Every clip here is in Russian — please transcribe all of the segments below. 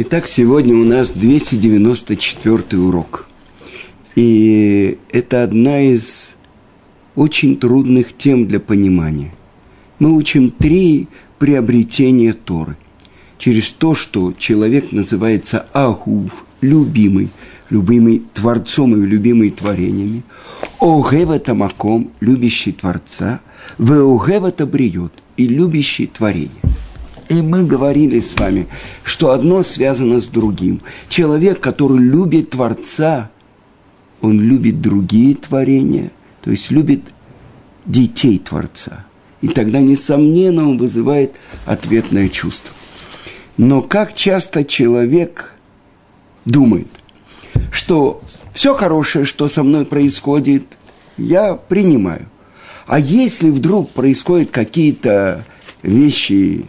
Итак, сегодня у нас 294 урок. И это одна из очень трудных тем для понимания. Мы учим три приобретения Торы. Через то, что человек называется Ахув, любимый, любимый Творцом и любимый творениями, Огева Тамаком, любящий Творца, Веогева Табриот и любящий творение – и мы говорили с вами, что одно связано с другим. Человек, который любит Творца, он любит другие творения, то есть любит детей Творца. И тогда, несомненно, он вызывает ответное чувство. Но как часто человек думает, что все хорошее, что со мной происходит, я принимаю. А если вдруг происходят какие-то вещи,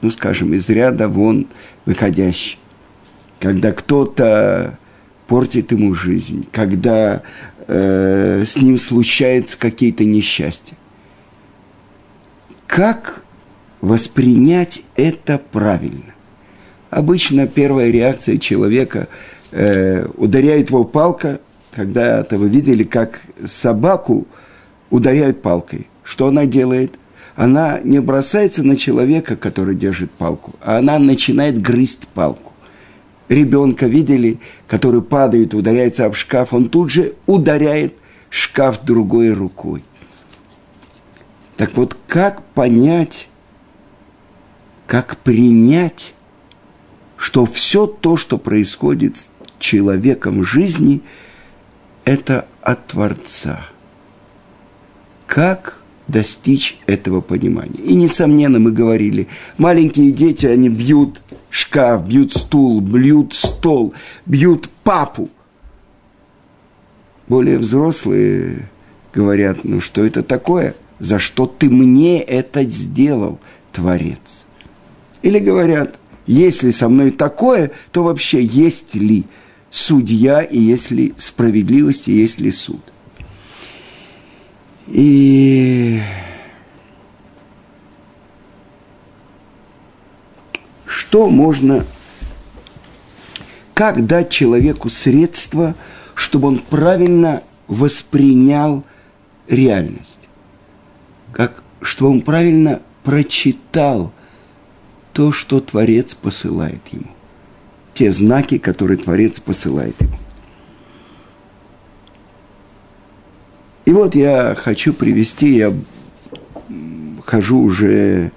ну, скажем, из ряда вон выходящий. Когда кто-то портит ему жизнь, когда э, с ним случаются какие-то несчастья. Как воспринять это правильно? Обычно первая реакция человека э, ударяет его палка, когда-то вы видели, как собаку ударяют палкой. Что она делает – она не бросается на человека, который держит палку, а она начинает грызть палку. Ребенка видели, который падает, ударяется об шкаф, он тут же ударяет шкаф другой рукой. Так вот, как понять, как принять, что все то, что происходит с человеком в жизни, это от Творца. Как достичь этого понимания. И, несомненно, мы говорили, маленькие дети, они бьют шкаф, бьют стул, бьют стол, бьют папу. Более взрослые говорят, ну что это такое? За что ты мне это сделал, Творец? Или говорят, если со мной такое, то вообще есть ли судья, и есть ли справедливость, и есть ли суд – и что можно, как дать человеку средства, чтобы он правильно воспринял реальность, как, чтобы он правильно прочитал то, что Творец посылает ему, те знаки, которые Творец посылает ему. И вот я хочу привести, я хожу уже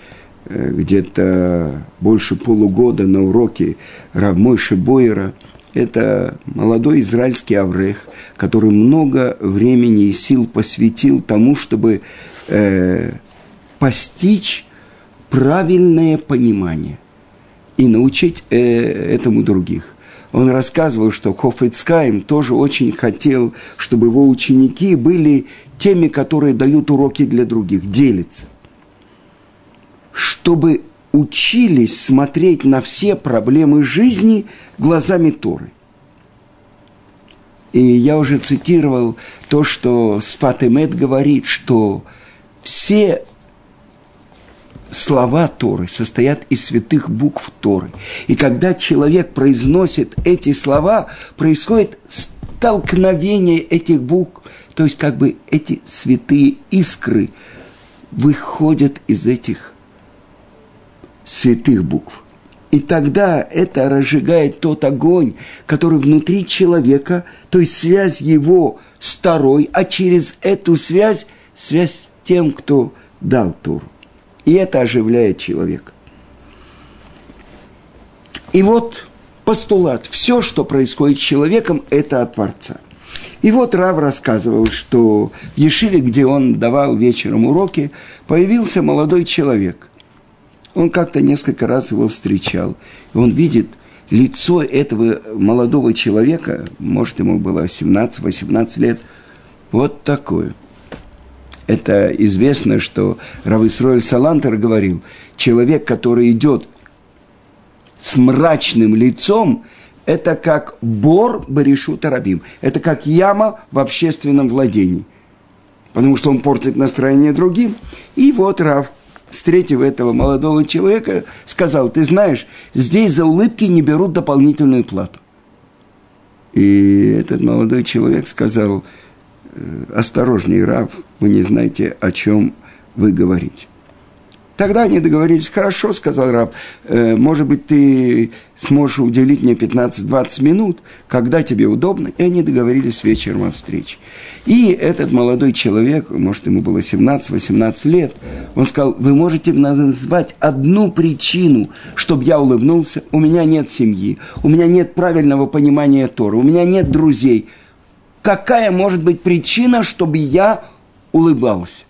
э, где-то больше полугода на уроке Равмойши Бойера. Это молодой израильский аврех, который много времени и сил посвятил тому, чтобы э, постичь правильное понимание и научить э, этому других он рассказывал, что Хофицкайм тоже очень хотел, чтобы его ученики были теми, которые дают уроки для других, делятся. Чтобы учились смотреть на все проблемы жизни глазами Торы. И я уже цитировал то, что Сфатемет говорит, что все слова Торы состоят из святых букв Торы. И когда человек произносит эти слова, происходит столкновение этих букв, то есть как бы эти святые искры выходят из этих святых букв. И тогда это разжигает тот огонь, который внутри человека, то есть связь его с Торой, а через эту связь, связь с тем, кто дал Тору. И это оживляет человека. И вот постулат. Все, что происходит с человеком, это от Творца. И вот Рав рассказывал, что в Ешиве, где он давал вечером уроки, появился молодой человек. Он как-то несколько раз его встречал. Он видит лицо этого молодого человека, может, ему было 17-18 лет, вот такое – это известно, что Рависроль Салантер говорил, человек, который идет с мрачным лицом, это как бор Баришу Тарабим. Это как яма в общественном владении. Потому что он портит настроение другим. И вот Рав встретив этого молодого человека, сказал, ты знаешь, здесь за улыбки не берут дополнительную плату. И этот молодой человек сказал, «Э, осторожней, Рав, вы не знаете, о чем вы говорите. Тогда они договорились, хорошо, сказал Рав, э, может быть, ты сможешь уделить мне 15-20 минут, когда тебе удобно. И они договорились вечером о встрече. И этот молодой человек, может, ему было 17-18 лет, он сказал, вы можете назвать одну причину, чтобы я улыбнулся. У меня нет семьи, у меня нет правильного понимания Тора, у меня нет друзей. Какая может быть причина, чтобы я улыбался?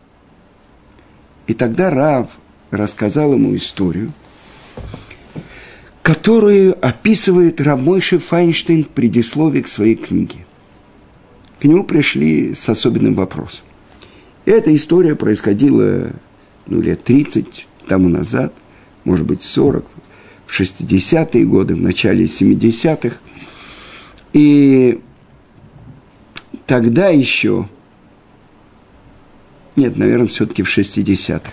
И тогда Рав рассказал ему историю, которую описывает Рамойши Файнштейн в предисловии к своей книге. К нему пришли с особенным вопросом. Эта история происходила ну, лет 30 тому назад, может быть, 40, в 60-е годы, в начале 70-х. И тогда еще, нет, наверное, все-таки в 60-х,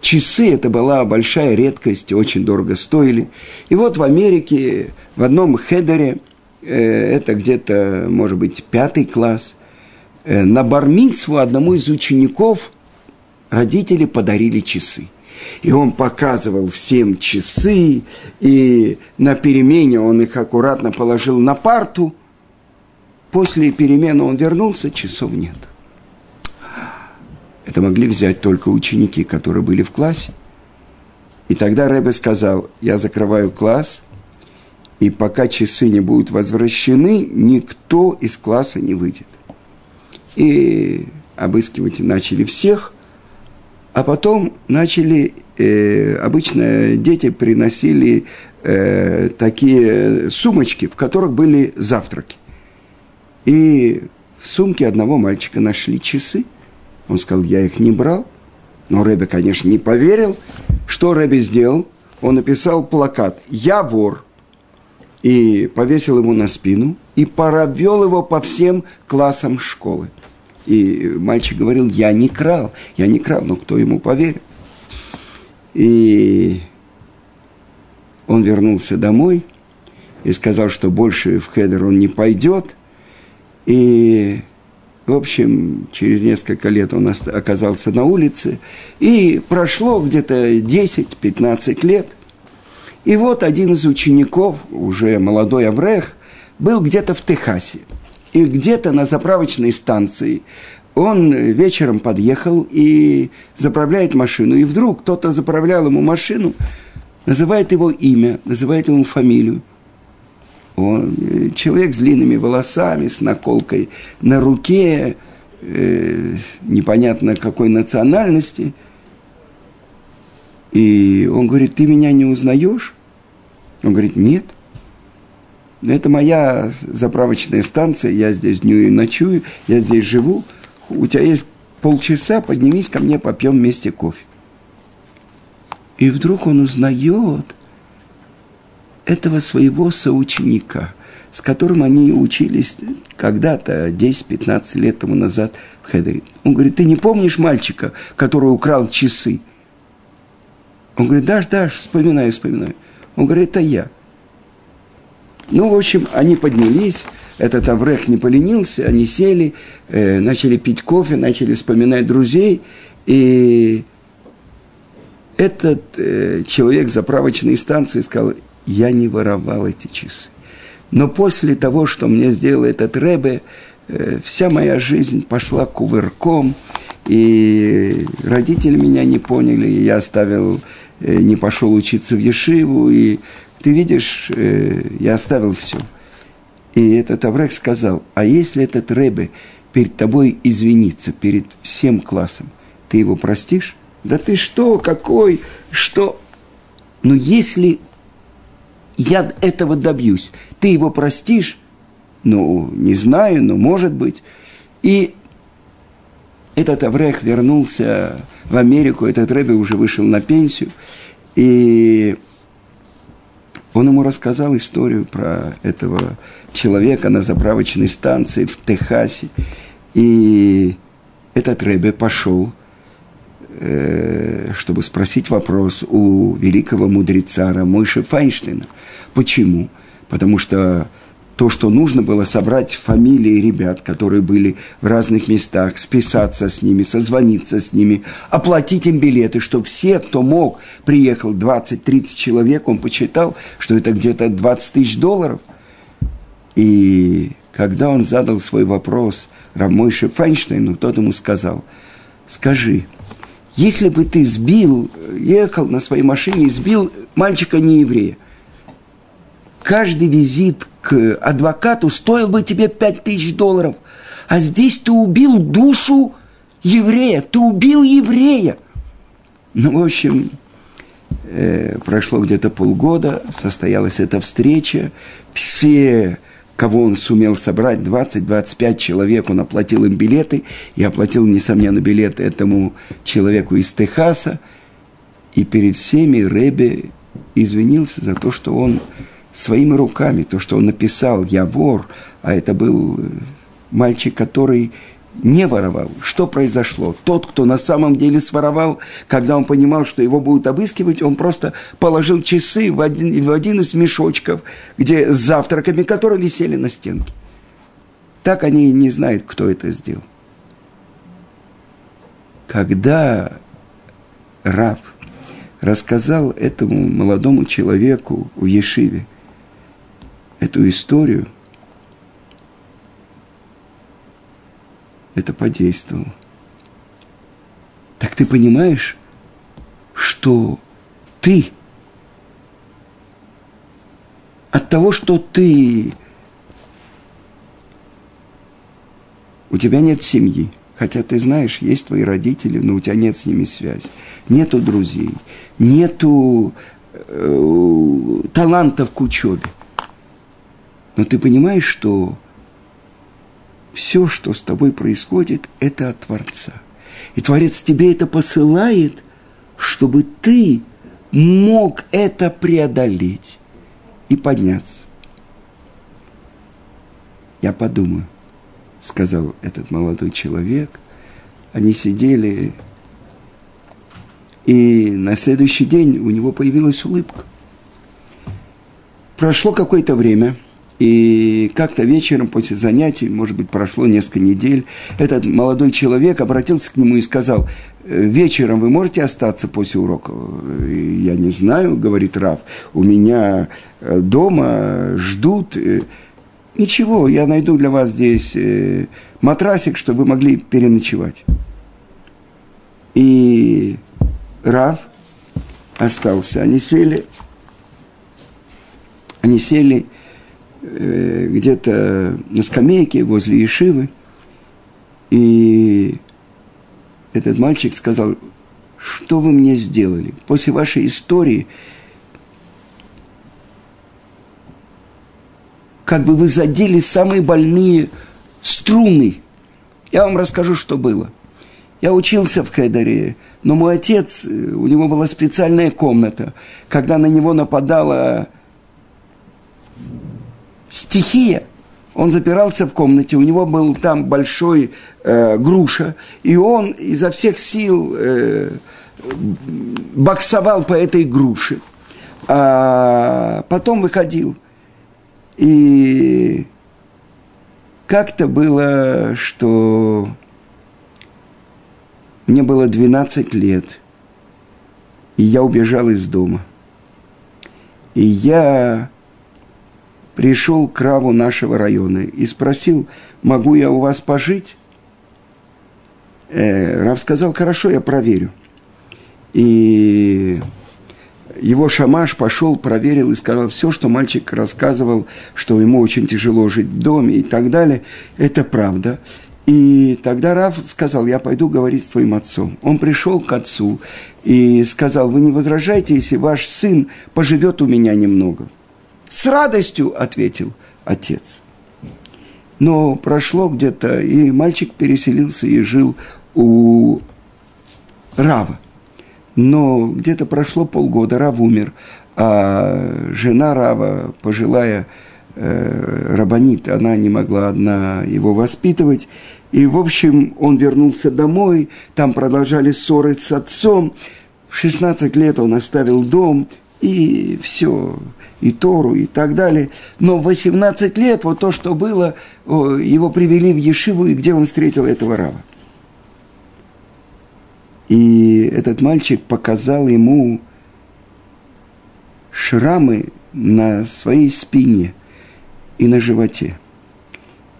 Часы это была большая редкость, очень дорого стоили. И вот в Америке, в одном хедере, э, это где-то, может быть, пятый класс, э, на барминцву одному из учеников родители подарили часы. И он показывал всем часы, и на перемене он их аккуратно положил на парту. После перемены он вернулся, часов нет. Это могли взять только ученики, которые были в классе. И тогда Рэбе сказал, я закрываю класс, и пока часы не будут возвращены, никто из класса не выйдет. И обыскивать начали всех, а потом начали, э, обычно дети приносили э, такие сумочки, в которых были завтраки. И в сумке одного мальчика нашли часы – он сказал, я их не брал. Но Рэбе, конечно, не поверил. Что Рэбе сделал? Он написал плакат «Я вор» и повесил ему на спину и провел его по всем классам школы. И мальчик говорил, я не крал, я не крал, но кто ему поверил? И он вернулся домой и сказал, что больше в хедер он не пойдет. И в общем, через несколько лет он оказался на улице, и прошло где-то 10-15 лет. И вот один из учеников, уже молодой Аврех, был где-то в Техасе. И где-то на заправочной станции он вечером подъехал и заправляет машину. И вдруг кто-то заправлял ему машину, называет его имя, называет ему фамилию. Он, э, человек с длинными волосами, с наколкой на руке, э, непонятно какой национальности. И он говорит, ты меня не узнаешь? Он говорит, нет. Это моя заправочная станция, я здесь дню и ночую, я здесь живу. У тебя есть полчаса, поднимись ко мне, попьем вместе кофе. И вдруг он узнает – этого своего соученика, с которым они учились когда-то, 10-15 лет тому назад в Хедере. Он говорит, ты не помнишь мальчика, который украл часы? Он говорит, дашь, дашь, вспоминаю, вспоминаю. Он говорит, это я. Ну, в общем, они поднялись, этот Аврех не поленился, они сели, э, начали пить кофе, начали вспоминать друзей, и этот э, человек заправочной станции сказал, я не воровал эти часы. Но после того, что мне сделал этот Рэбе, э, вся моя жизнь пошла кувырком, и родители меня не поняли, и я оставил, э, не пошел учиться в Ешиву, и ты видишь, э, я оставил все. И этот Аврек сказал, а если этот Рэбе перед тобой извинится, перед всем классом, ты его простишь? Да ты что, какой, что? Но если я этого добьюсь. Ты его простишь? Ну, не знаю, но может быть. И этот Аврех вернулся в Америку, этот Рэбби уже вышел на пенсию, и он ему рассказал историю про этого человека на заправочной станции в Техасе. И этот Рэбе пошел чтобы спросить вопрос у великого мудреца Рамойши Файнштейна. Почему? Потому что то, что нужно было собрать фамилии ребят, которые были в разных местах, списаться с ними, созвониться с ними, оплатить им билеты, чтобы все, кто мог, приехал 20-30 человек, он посчитал, что это где-то 20 тысяч долларов. И когда он задал свой вопрос Рамойше Файнштейну, тот ему сказал, скажи, если бы ты сбил, ехал на своей машине и сбил мальчика не еврея, каждый визит к адвокату стоил бы тебе пять тысяч долларов. А здесь ты убил душу еврея, ты убил еврея. Ну, в общем, э, прошло где-то полгода, состоялась эта встреча. Все, кого он сумел собрать, 20-25 человек, он оплатил им билеты. И оплатил, несомненно, билеты этому человеку из Техаса. И перед всеми Рэбе извинился за то, что он своими руками, то, что он написал, я вор, а это был мальчик, который не воровал. Что произошло? Тот, кто на самом деле своровал, когда он понимал, что его будут обыскивать, он просто положил часы в один, в один из мешочков, где с завтраками, которые висели на стенке. Так они не знают, кто это сделал. Когда Рав рассказал этому молодому человеку в Ешиве – эту историю, это подействовало. Так ты понимаешь, что ты от того, что ты у тебя нет семьи, хотя ты знаешь, есть твои родители, но у тебя нет с ними связи, нету друзей, нету э, талантов к учебе. Но ты понимаешь, что все, что с тобой происходит, это от Творца. И Творец тебе это посылает, чтобы ты мог это преодолеть и подняться. Я подумаю, сказал этот молодой человек. Они сидели, и на следующий день у него появилась улыбка. Прошло какое-то время – и как-то вечером после занятий, может быть, прошло несколько недель, этот молодой человек обратился к нему и сказал, «Э, вечером вы можете остаться после урока? Я не знаю, говорит Раф, у меня э, дома ждут. Э, Ничего, я найду для вас здесь матрасик, чтобы вы могли переночевать. И Рав остался. Они сели, они сели, Э, где-то на скамейке возле Ешивы, и этот мальчик сказал, что вы мне сделали? После вашей истории, как бы вы задели самые больные струны. Я вам расскажу, что было. Я учился в Хедере, но мой отец, э, у него была специальная комната. Когда на него нападала стихия. Он запирался в комнате, у него был там большой э, груша, и он изо всех сил э, боксовал по этой груше. А потом выходил. И как-то было, что мне было 12 лет, и я убежал из дома. И я пришел к Раву нашего района и спросил, могу я у вас пожить? Э, Рав сказал, хорошо, я проверю. И его шамаш пошел, проверил и сказал, все, что мальчик рассказывал, что ему очень тяжело жить в доме и так далее, это правда. И тогда Рав сказал, я пойду говорить с твоим отцом. Он пришел к отцу и сказал, вы не возражаете, если ваш сын поживет у меня немного – с радостью, ответил отец. Но прошло где-то, и мальчик переселился и жил у Рава. Но где-то прошло полгода, Рав умер, а жена Рава, пожилая э, Рабанит, она не могла одна его воспитывать. И, в общем, он вернулся домой, там продолжали ссоры с отцом. В 16 лет он оставил дом, и все, и Тору, и так далее. Но в 18 лет вот то, что было, его привели в Ешиву, и где он встретил этого раба. И этот мальчик показал ему шрамы на своей спине и на животе.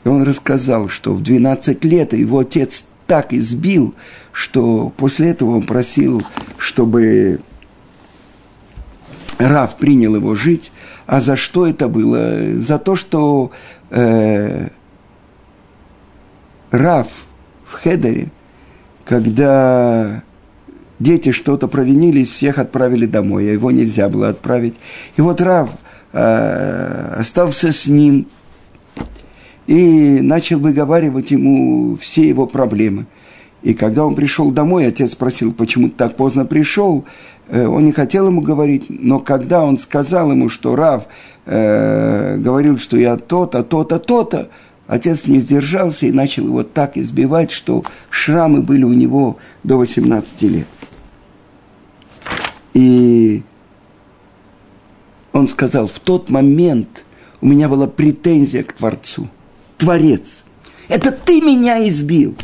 И он рассказал, что в 12 лет его отец так избил, что после этого он просил, чтобы Рав принял его жить. А за что это было? За то, что э, Рав в Хедере, когда дети что-то провинились, всех отправили домой, а его нельзя было отправить. И вот Рав э, остался с ним и начал выговаривать ему все его проблемы. И когда он пришел домой, отец спросил, почему ты так поздно пришел. Э, он не хотел ему говорить, но когда он сказал ему, что Рав э, говорил, что я то-то, то-то, то-то, отец не сдержался и начал его так избивать, что шрамы были у него до 18 лет. И он сказал, в тот момент у меня была претензия к Творцу. Творец, это ты меня избил.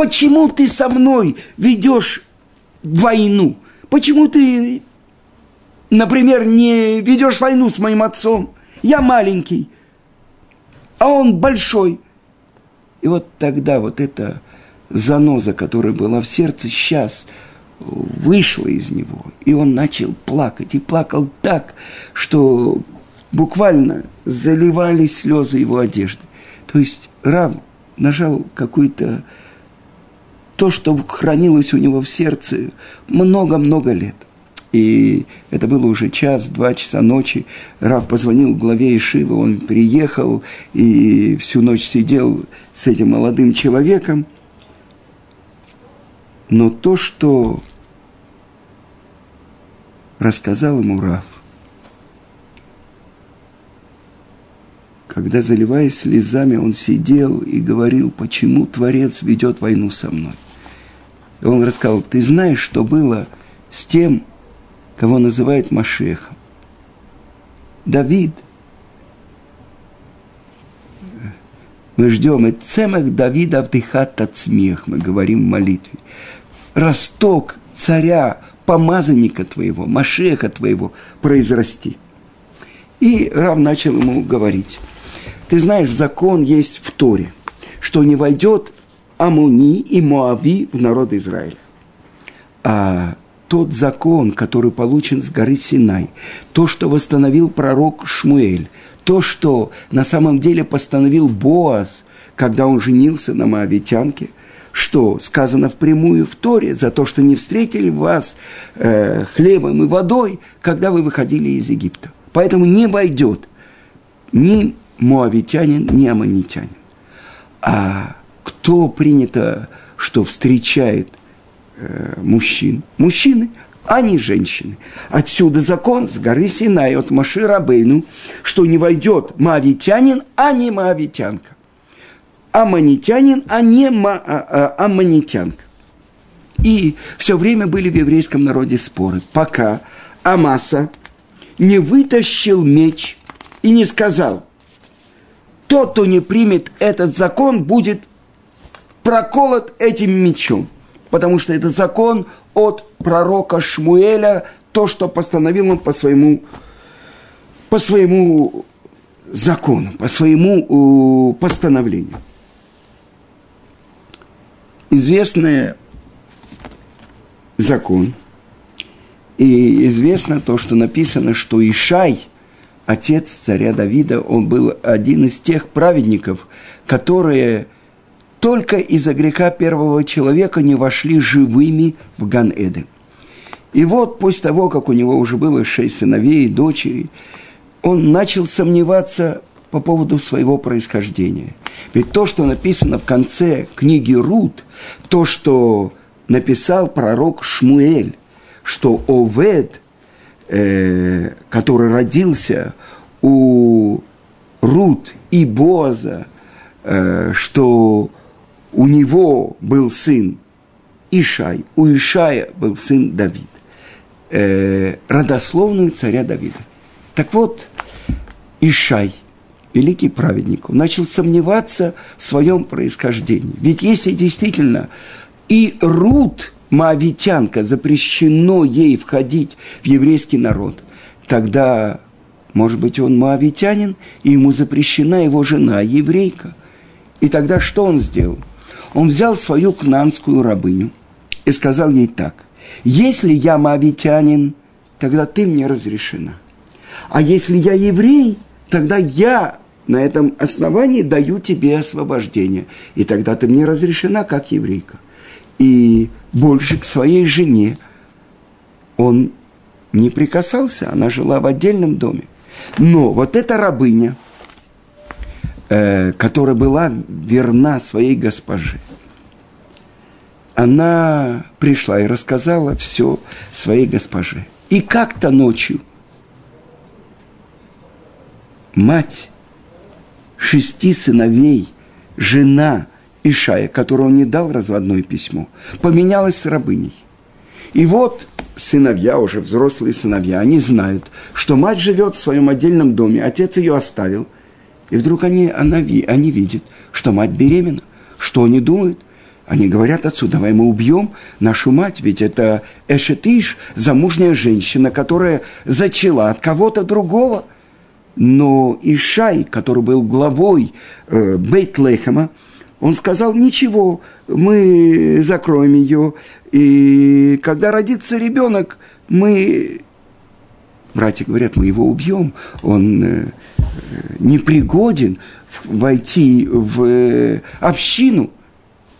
Почему ты со мной ведешь войну? Почему ты, например, не ведешь войну с моим отцом? Я маленький, а он большой. И вот тогда вот эта заноза, которая была в сердце, сейчас вышла из него. И он начал плакать. И плакал так, что буквально заливались слезы его одежды. То есть Рав нажал какую-то то, что хранилось у него в сердце много-много лет. И это было уже час, два часа ночи. Рав позвонил главе Ишивы, он приехал и всю ночь сидел с этим молодым человеком. Но то, что рассказал ему Рав, когда, заливаясь слезами, он сидел и говорил, почему Творец ведет войну со мной – и он рассказал, ты знаешь, что было с тем, кого называют Машехом? Давид. Мы ждем, и цемах Давида вдыхат от смех, мы говорим в молитве. Росток царя, помазанника твоего, Машеха твоего произрасти. И Рав начал ему говорить. Ты знаешь, закон есть в Торе, что не войдет Амуни и Моави в народ Израиля. А тот закон, который получен с горы Синай, то, что восстановил пророк Шмуэль, то, что на самом деле постановил Боаз, когда он женился на Моавитянке, что сказано впрямую в Торе, за то, что не встретили вас э, хлебом и водой, когда вы выходили из Египта. Поэтому не войдет ни моавитянин, ни аммонитянин. А кто принято, что встречает э, мужчин? Мужчины, а не женщины. Отсюда закон с горы Синай от Маши Рабейну, что не войдет маавитянин, а не маавитянка. Аммонитянин, а не ма, а, а, аммонитянка. И все время были в еврейском народе споры, пока Амаса не вытащил меч и не сказал, тот, кто не примет этот закон, будет проколот этим мечом, потому что это закон от пророка Шмуэля, то, что постановил он по своему, по своему закону, по своему постановлению. Известный закон, и известно то, что написано, что Ишай, отец царя Давида, он был один из тех праведников, которые – только из-за греха первого человека не вошли живыми в Ган-Эден. И вот после того, как у него уже было шесть сыновей и дочерей, он начал сомневаться по поводу своего происхождения. Ведь то, что написано в конце книги Рут, то, что написал пророк Шмуэль, что Овед, э, который родился у Рут и Боза, э, что у него был сын Ишай, у Ишая был сын Давид, э, родословную царя Давида. Так вот, Ишай, великий праведник, он начал сомневаться в своем происхождении. Ведь если действительно и Рут, моавитянка, запрещено ей входить в еврейский народ, тогда, может быть, он моавитянин, и ему запрещена его жена, еврейка. И тогда что он сделал? Он взял свою кнанскую рабыню и сказал ей так, «Если я моавитянин, тогда ты мне разрешена. А если я еврей, тогда я на этом основании даю тебе освобождение. И тогда ты мне разрешена как еврейка. И больше к своей жене он не прикасался, она жила в отдельном доме. Но вот эта рабыня, э, которая была верна своей госпоже, она пришла и рассказала все своей госпоже. И как-то ночью мать шести сыновей, жена Ишая, которой он не дал разводное письмо, поменялась с рабыней. И вот сыновья, уже взрослые сыновья, они знают, что мать живет в своем отдельном доме, отец ее оставил. И вдруг они, она, они видят, что мать беременна. Что они думают? Они говорят отцу, давай мы убьем нашу мать, ведь это Эшетиш, замужняя женщина, которая зачала от кого-то другого – но Ишай, который был главой э, Бейтлехема, он сказал, ничего, мы закроем ее, и когда родится ребенок, мы, братья говорят, мы его убьем, он э, непригоден войти в э, общину.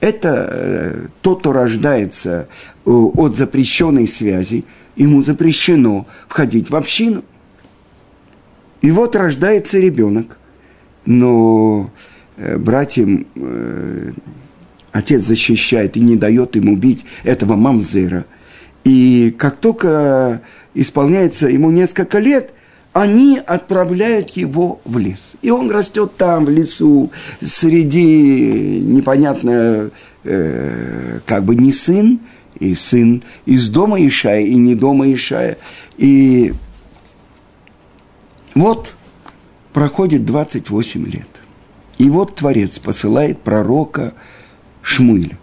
Это э, тот, кто рождается э, от запрещенной связи, ему запрещено входить в общину. И вот рождается ребенок, но э, братьям э, отец защищает и не дает им убить этого мамзера. И как только исполняется ему несколько лет, они отправляют его в лес. И он растет там, в лесу, среди непонятно, э, как бы не сын, и сын из дома Ишая, и не дома Ишая. И вот проходит 28 лет. И вот Творец посылает пророка Шмуиля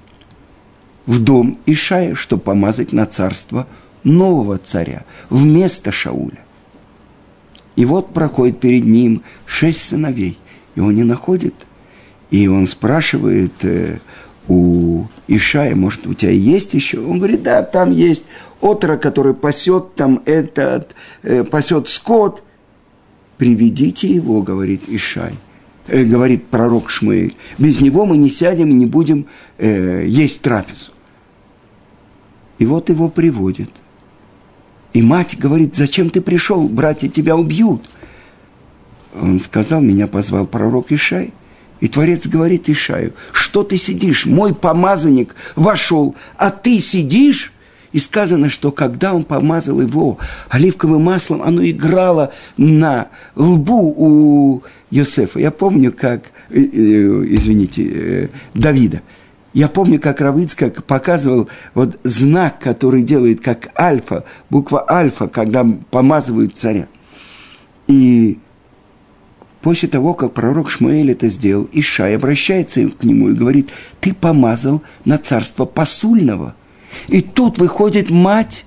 в дом Ишая, чтобы помазать на царство нового царя вместо Шауля. И вот проходит перед ним шесть сыновей, и он не находит. И он спрашивает э, у Ишая, может, у тебя есть еще? Он говорит, да, там есть отрок, который пасет там этот, э, пасет скот – приведите его, говорит Ишай, э, говорит пророк Шмуэль. Без него мы не сядем и не будем э, есть трапезу. И вот его приводят. И мать говорит, зачем ты пришел, братья тебя убьют. Он сказал, меня позвал пророк Ишай. И Творец говорит Ишаю, что ты сидишь, мой помазанник вошел, а ты сидишь? И сказано, что когда он помазал его оливковым маслом, оно играло на лбу у Йосефа. Я помню, как, э, э, извините, э, Давида. Я помню, как Равицкак показывал вот знак, который делает как альфа, буква альфа, когда помазывают царя. И после того, как пророк Шмуэль это сделал, Ишай обращается к нему и говорит, ты помазал на царство посульного – и тут выходит мать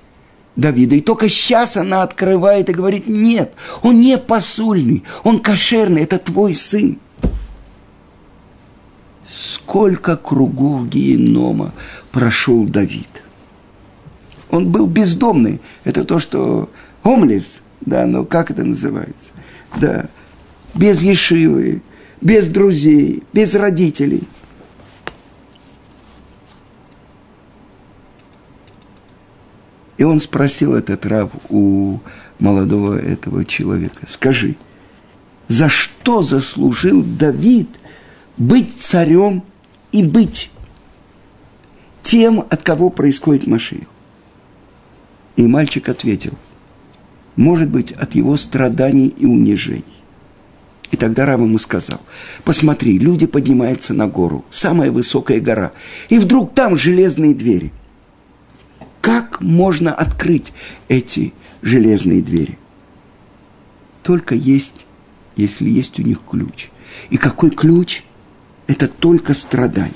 Давида, и только сейчас она открывает и говорит, нет, он не посульный, он кошерный, это твой сын. Сколько кругов генома прошел Давид. Он был бездомный. Это то, что Омлес, да, но как это называется? Да, без ешивы, без друзей, без родителей – И он спросил этот раб у молодого этого человека, скажи, за что заслужил Давид быть царем и быть тем, от кого происходит Машия? И мальчик ответил, может быть, от его страданий и унижений. И тогда Рав ему сказал, посмотри, люди поднимаются на гору, самая высокая гора, и вдруг там железные двери. Как можно открыть эти железные двери? Только есть, если есть у них ключ. И какой ключ? Это только страдание.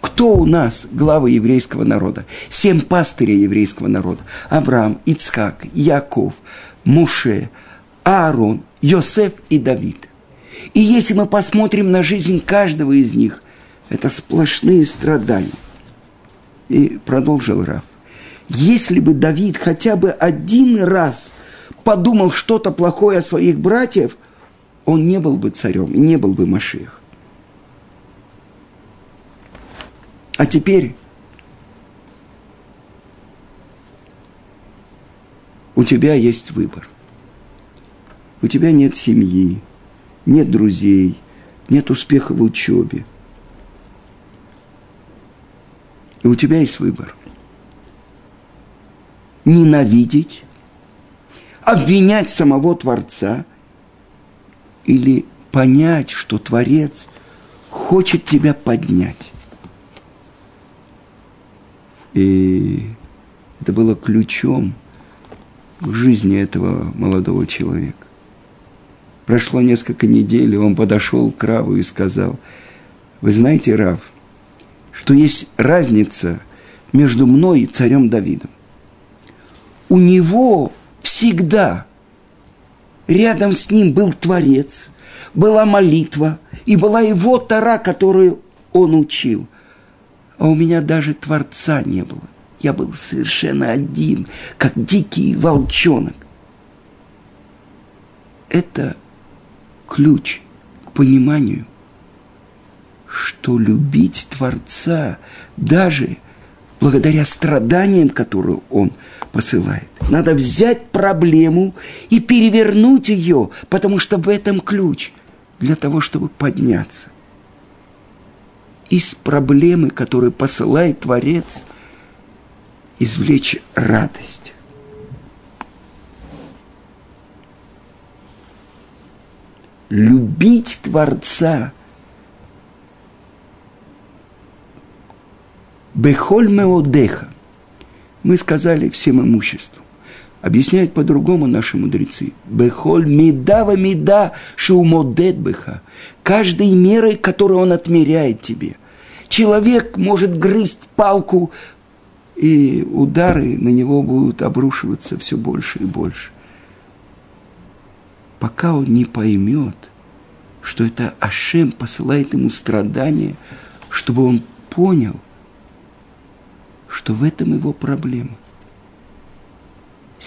Кто у нас главы еврейского народа? Семь пастырей еврейского народа. Авраам, Ицхак, Яков, Муше, Аарон, Йосеф и Давид. И если мы посмотрим на жизнь каждого из них, это сплошные страдания. И продолжил Раф. Если бы Давид хотя бы один раз подумал что-то плохое о своих братьев, он не был бы царем и не был бы Машиях. А теперь у тебя есть выбор. У тебя нет семьи, нет друзей, нет успеха в учебе. И у тебя есть выбор. Ненавидеть, обвинять самого Творца или понять, что Творец хочет тебя поднять. И это было ключом к жизни этого молодого человека. Прошло несколько недель, и он подошел к Раву и сказал, вы знаете, Рав, что есть разница между мной и царем Давидом. У него всегда рядом с ним был Творец, была молитва, и была его Тара, которую он учил – а у меня даже Творца не было. Я был совершенно один, как дикий волчонок. Это ключ к пониманию, что любить Творца даже благодаря страданиям, которые Он посылает. Надо взять проблему и перевернуть ее, потому что в этом ключ для того, чтобы подняться из проблемы, которую посылает Творец, извлечь радость. Любить Творца Бехоль меодеха. Мы сказали всем имуществом. Объясняют по-другому наши мудрецы. Бехоль медава меда шумодет беха. Каждой мерой, которую он отмеряет тебе. Человек может грызть палку, и удары на него будут обрушиваться все больше и больше. Пока он не поймет, что это Ашем посылает ему страдания, чтобы он понял, что в этом его проблема –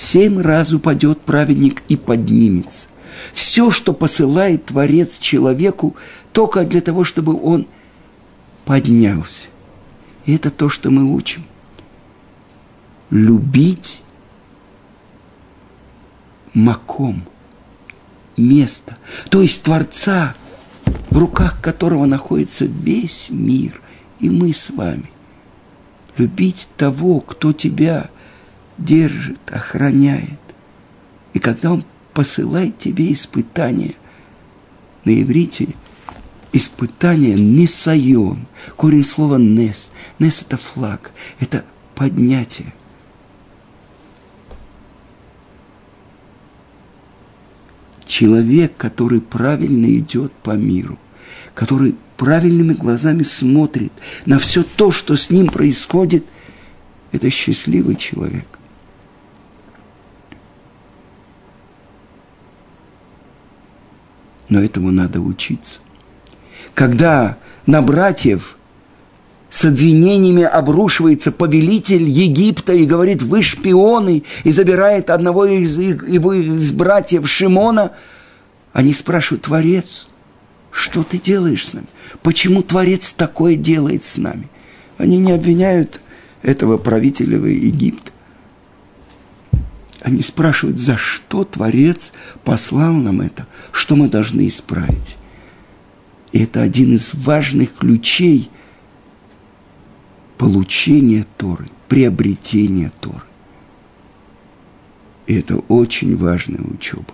Семь раз упадет праведник и поднимется. Все, что посылает Творец человеку, только для того, чтобы он поднялся. И это то, что мы учим. Любить маком, место, то есть Творца, в руках которого находится весь мир, и мы с вами. Любить того, кто тебя – держит, охраняет. И когда Он посылает тебе испытания, на иврите испытание несайон, корень слова нес. Нес – это флаг, это поднятие. Человек, который правильно идет по миру, который правильными глазами смотрит на все то, что с ним происходит, это счастливый человек. Но этому надо учиться. Когда на братьев с обвинениями обрушивается повелитель Египта и говорит, вы шпионы, и забирает одного из, его, из братьев Шимона, они спрашивают, Творец, что ты делаешь с нами? Почему Творец такое делает с нами? Они не обвиняют этого правителя Египта. Они спрашивают, за что Творец послал нам это, что мы должны исправить. И это один из важных ключей получения Торы, приобретения Торы. И это очень важная учеба.